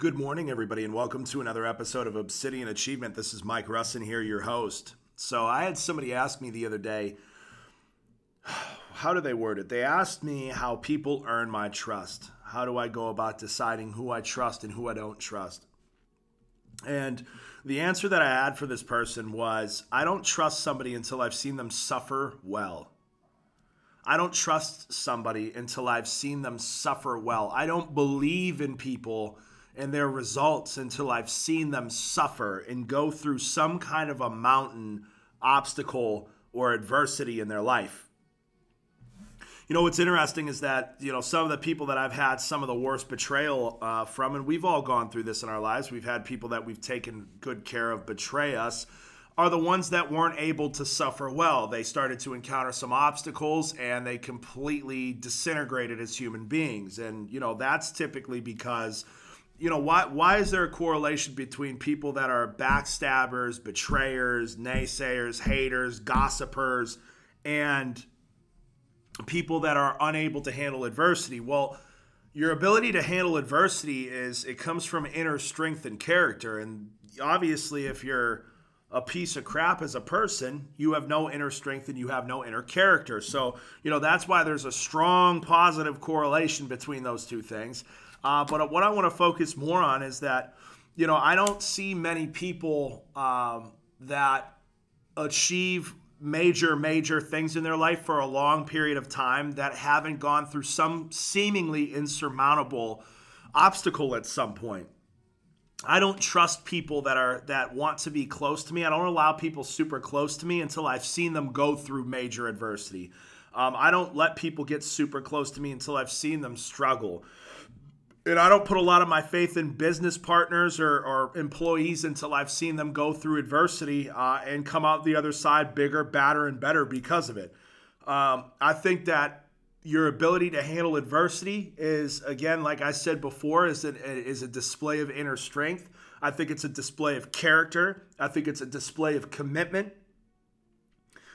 Good morning, everybody, and welcome to another episode of Obsidian Achievement. This is Mike Rusin here, your host. So, I had somebody ask me the other day, how do they word it? They asked me how people earn my trust. How do I go about deciding who I trust and who I don't trust? And the answer that I had for this person was I don't trust somebody until I've seen them suffer well. I don't trust somebody until I've seen them suffer well. I don't believe in people and their results until I've seen them suffer and go through some kind of a mountain, obstacle, or adversity in their life. You know, what's interesting is that, you know, some of the people that I've had some of the worst betrayal uh, from, and we've all gone through this in our lives, we've had people that we've taken good care of betray us, are the ones that weren't able to suffer well. They started to encounter some obstacles and they completely disintegrated as human beings. And, you know, that's typically because you know why why is there a correlation between people that are backstabbers, betrayers, naysayers, haters, gossipers and people that are unable to handle adversity? Well, your ability to handle adversity is it comes from inner strength and character and obviously if you're a piece of crap as a person, you have no inner strength and you have no inner character. So, you know, that's why there's a strong positive correlation between those two things. Uh, but what I want to focus more on is that, you know, I don't see many people um, that achieve major, major things in their life for a long period of time that haven't gone through some seemingly insurmountable obstacle at some point. I don't trust people that are that want to be close to me. I don't allow people super close to me until I've seen them go through major adversity. Um, I don't let people get super close to me until I've seen them struggle and I don't put a lot of my faith in business partners or, or employees until I've seen them go through adversity uh, and come out the other side bigger, badder, and better because of it. Um, I think that your ability to handle adversity is, again, like I said before, is, an, is a display of inner strength. I think it's a display of character. I think it's a display of commitment.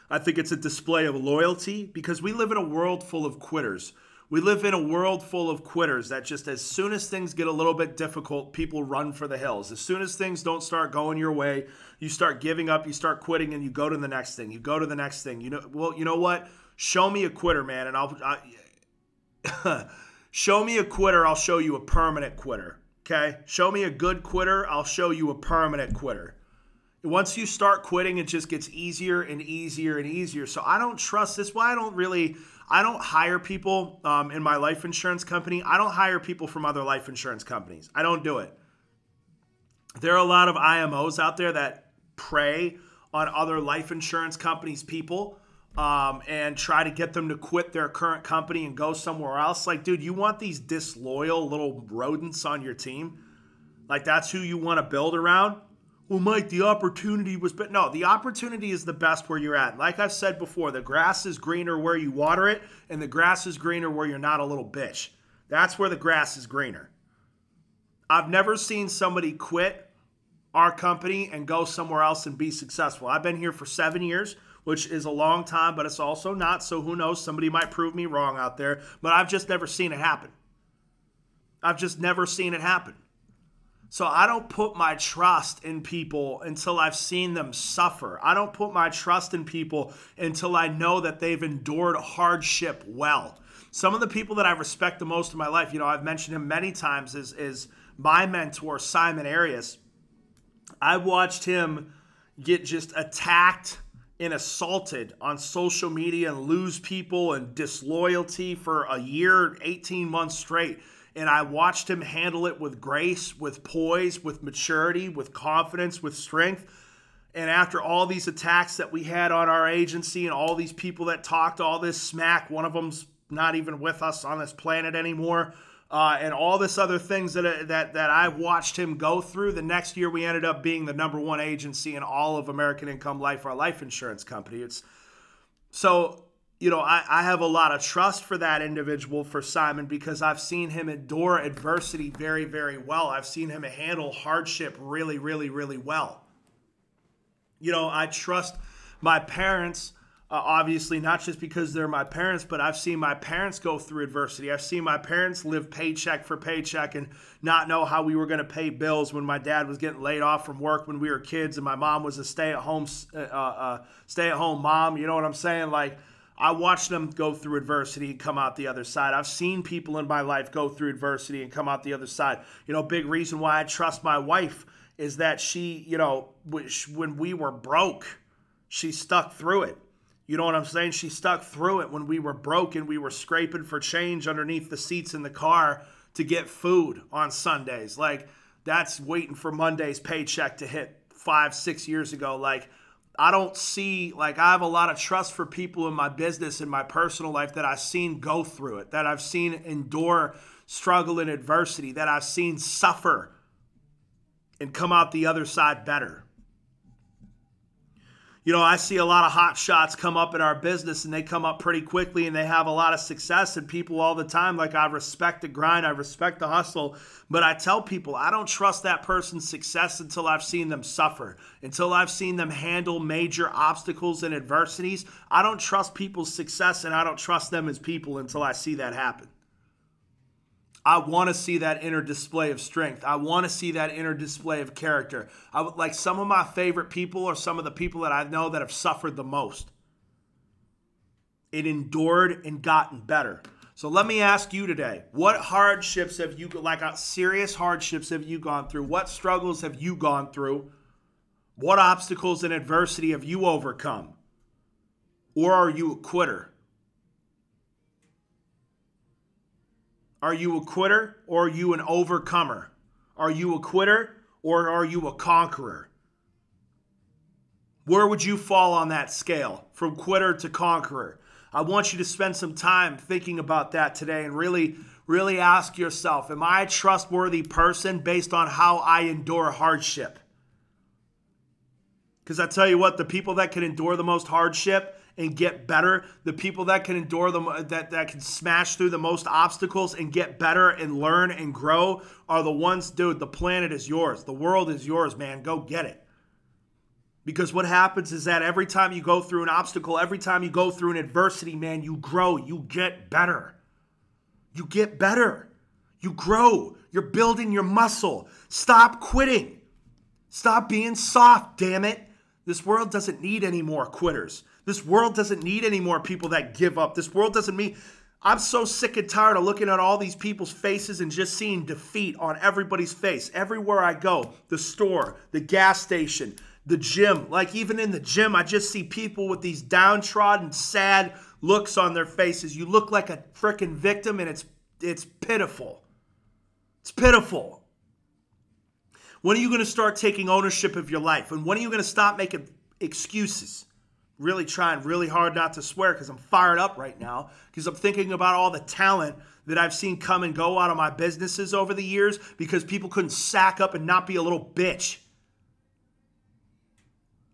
I think it's a display of loyalty because we live in a world full of quitters. We live in a world full of quitters that just as soon as things get a little bit difficult, people run for the hills. As soon as things don't start going your way, you start giving up, you start quitting, and you go to the next thing. You go to the next thing. You know, well, you know what? Show me a quitter, man, and I'll I, show me a quitter. I'll show you a permanent quitter. Okay, show me a good quitter. I'll show you a permanent quitter. Once you start quitting, it just gets easier and easier and easier. So I don't trust this. Why I don't really I don't hire people um, in my life insurance company. I don't hire people from other life insurance companies. I don't do it. There are a lot of IMOs out there that prey on other life insurance companies' people um, and try to get them to quit their current company and go somewhere else. Like, dude, you want these disloyal little rodents on your team? Like, that's who you want to build around? Well, Mike, the opportunity was, but no, the opportunity is the best where you're at. Like I've said before, the grass is greener where you water it, and the grass is greener where you're not a little bitch. That's where the grass is greener. I've never seen somebody quit our company and go somewhere else and be successful. I've been here for seven years, which is a long time, but it's also not. So who knows? Somebody might prove me wrong out there, but I've just never seen it happen. I've just never seen it happen. So I don't put my trust in people until I've seen them suffer. I don't put my trust in people until I know that they've endured hardship well. Some of the people that I respect the most in my life, you know, I've mentioned him many times, is, is my mentor, Simon Arias. I watched him get just attacked and assaulted on social media and lose people and disloyalty for a year, 18 months straight and I watched him handle it with grace, with poise, with maturity, with confidence, with strength. And after all these attacks that we had on our agency and all these people that talked all this smack, one of them's not even with us on this planet anymore, uh, and all this other things that, that that I watched him go through. The next year, we ended up being the number one agency in all of American Income Life, our life insurance company. It's so you know, I, I have a lot of trust for that individual, for Simon, because I've seen him endure adversity very, very well. I've seen him handle hardship really, really, really well. You know, I trust my parents Uh, obviously, not just because they're my parents, but I've seen my parents go through adversity. I've seen my parents live paycheck for paycheck and not know how we were going to pay bills when my dad was getting laid off from work when we were kids, and my mom was a stay-at-home uh, uh, stay-at-home mom. You know what I'm saying? Like I watched them go through adversity and come out the other side. I've seen people in my life go through adversity and come out the other side. You know, big reason why I trust my wife is that she, you know, when we were broke, she stuck through it. You know what I'm saying? She stuck through it when we were broke and We were scraping for change underneath the seats in the car to get food on Sundays. Like, that's waiting for Monday's paycheck to hit five, six years ago. Like, I don't see, like, I have a lot of trust for people in my business and my personal life that I've seen go through it, that I've seen endure struggle and adversity, that I've seen suffer and come out the other side better you know, I see a lot of hot shots come up in our business and they come up pretty quickly and they have a lot of success and people all the time like I respect the grind, I respect the hustle, but I tell people I don't trust that person's success until I've seen them suffer, until I've seen them handle major obstacles and adversities. I don't trust people's success and I don't trust them as people until I see that happen. I want to see that inner display of strength. I want to see that inner display of character. I would like some of my favorite people are some of the people that I know that have suffered the most. It endured and gotten better. So let me ask you today, what hardships have you like uh, serious hardships have you gone through? What struggles have you gone through? What obstacles and adversity have you overcome? Or are you a quitter? Are you a quitter or are you an overcomer? Are you a quitter or are you a conqueror? Where would you fall on that scale from quitter to conqueror? I want you to spend some time thinking about that today and really, really ask yourself Am I a trustworthy person based on how I endure hardship? Because I tell you what, the people that can endure the most hardship and get better, the people that can endure them, that, that can smash through the most obstacles and get better and learn and grow are the ones, dude, the planet is yours. The world is yours, man. Go get it. Because what happens is that every time you go through an obstacle, every time you go through an adversity, man, you grow, you get better. You get better. You grow. You're building your muscle. Stop quitting. Stop being soft, damn it. This world doesn't need any more quitters. This world doesn't need any more people that give up. This world doesn't mean. I'm so sick and tired of looking at all these people's faces and just seeing defeat on everybody's face. Everywhere I go, the store, the gas station, the gym, like even in the gym, I just see people with these downtrodden, sad looks on their faces. You look like a freaking victim and it's it's pitiful. It's pitiful. When are you going to start taking ownership of your life? And when are you going to stop making excuses? really trying really hard not to swear because I'm fired up right now because I'm thinking about all the talent that I've seen come and go out of my businesses over the years because people couldn't sack up and not be a little bitch.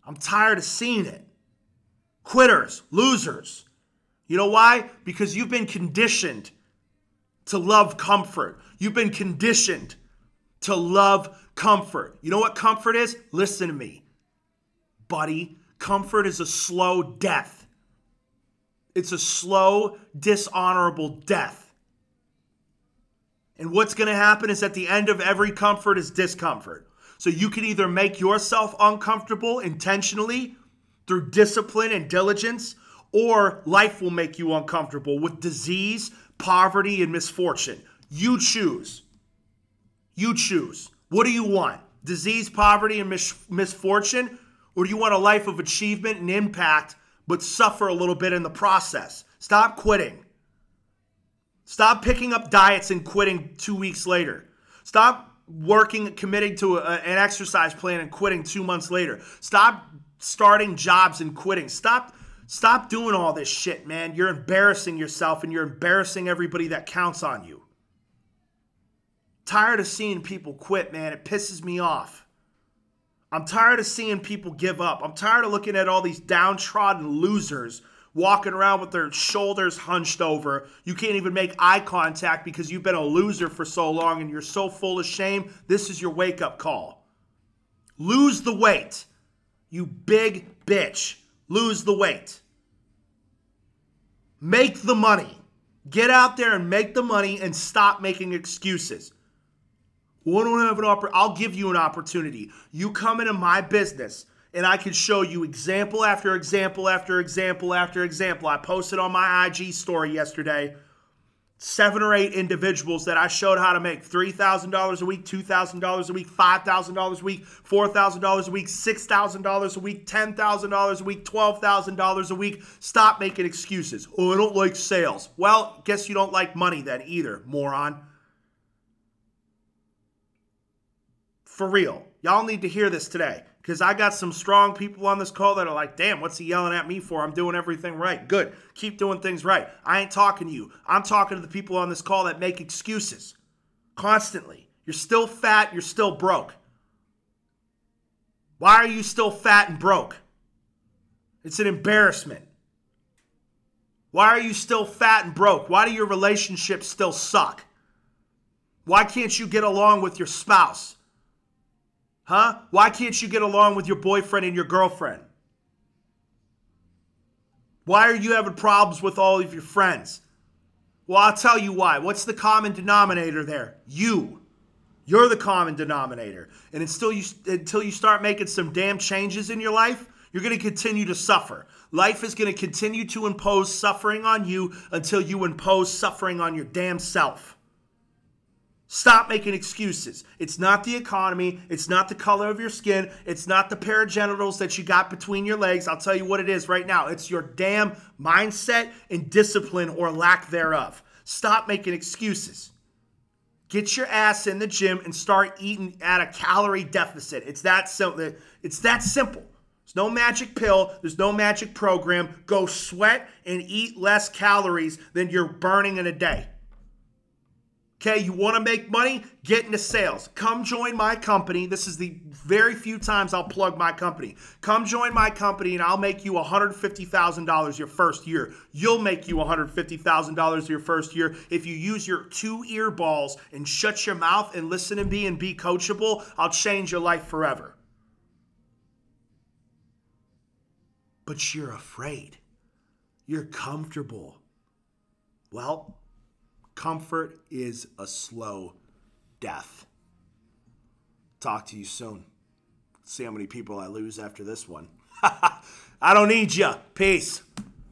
I'm tired of seeing it. Quitters, losers. You know why? Because you've been conditioned to love comfort. You've been conditioned to love comfort. You know what comfort is? Listen to me, buddy Comfort is a slow death. It's a slow, dishonorable death. And what's going to happen is at the end of every comfort is discomfort. So you can either make yourself uncomfortable intentionally through discipline and diligence, or life will make you uncomfortable with disease, poverty, and misfortune. You choose. You choose. What do you want? Disease, poverty, and mis- misfortune? Or do you want a life of achievement and impact, but suffer a little bit in the process? Stop quitting. Stop picking up diets and quitting two weeks later. Stop working, committing to a, an exercise plan and quitting two months later. Stop starting jobs and quitting. Stop. Stop doing all this shit, man. You're embarrassing yourself and you're embarrassing everybody that counts on you. I'm tired of seeing people quit, man. It pisses me off. I'm tired of seeing people give up. I'm tired of looking at all these downtrodden losers walking around with their shoulders hunched over. You can't even make eye contact because you've been a loser for so long and you're so full of shame. This is your wake up call. Lose the weight. You big bitch. Lose the weight. Make the money. Get out there and make the money and stop making excuses. I don't have an opportunity. I'll give you an opportunity. You come into my business and I can show you example after example after example after example. I posted on my IG story yesterday seven or eight individuals that I showed how to make $3,000 a week, $2,000 a week, $5,000 a week, $4,000 a week, $6,000 a week, $10,000 a week, $12,000 a week. Stop making excuses. Oh, I don't like sales. Well, guess you don't like money then either, moron. For real. Y'all need to hear this today because I got some strong people on this call that are like, damn, what's he yelling at me for? I'm doing everything right. Good. Keep doing things right. I ain't talking to you. I'm talking to the people on this call that make excuses constantly. You're still fat, you're still broke. Why are you still fat and broke? It's an embarrassment. Why are you still fat and broke? Why do your relationships still suck? Why can't you get along with your spouse? Huh? Why can't you get along with your boyfriend and your girlfriend? Why are you having problems with all of your friends? Well, I'll tell you why. What's the common denominator there? You. You're the common denominator. And until you until you start making some damn changes in your life, you're going to continue to suffer. Life is going to continue to impose suffering on you until you impose suffering on your damn self. Stop making excuses. It's not the economy. It's not the color of your skin. It's not the pair of genitals that you got between your legs. I'll tell you what it is right now. It's your damn mindset and discipline or lack thereof. Stop making excuses. Get your ass in the gym and start eating at a calorie deficit. It's that simple. It's that simple. There's no magic pill. There's no magic program. Go sweat and eat less calories than you're burning in a day. Okay, you want to make money? Get into sales. Come join my company. This is the very few times I'll plug my company. Come join my company and I'll make you $150,000 your first year. You'll make you $150,000 your first year if you use your two ear balls and shut your mouth and listen to me and be coachable. I'll change your life forever. But you're afraid. You're comfortable. Well, Comfort is a slow death. Talk to you soon. See how many people I lose after this one. I don't need you. Peace.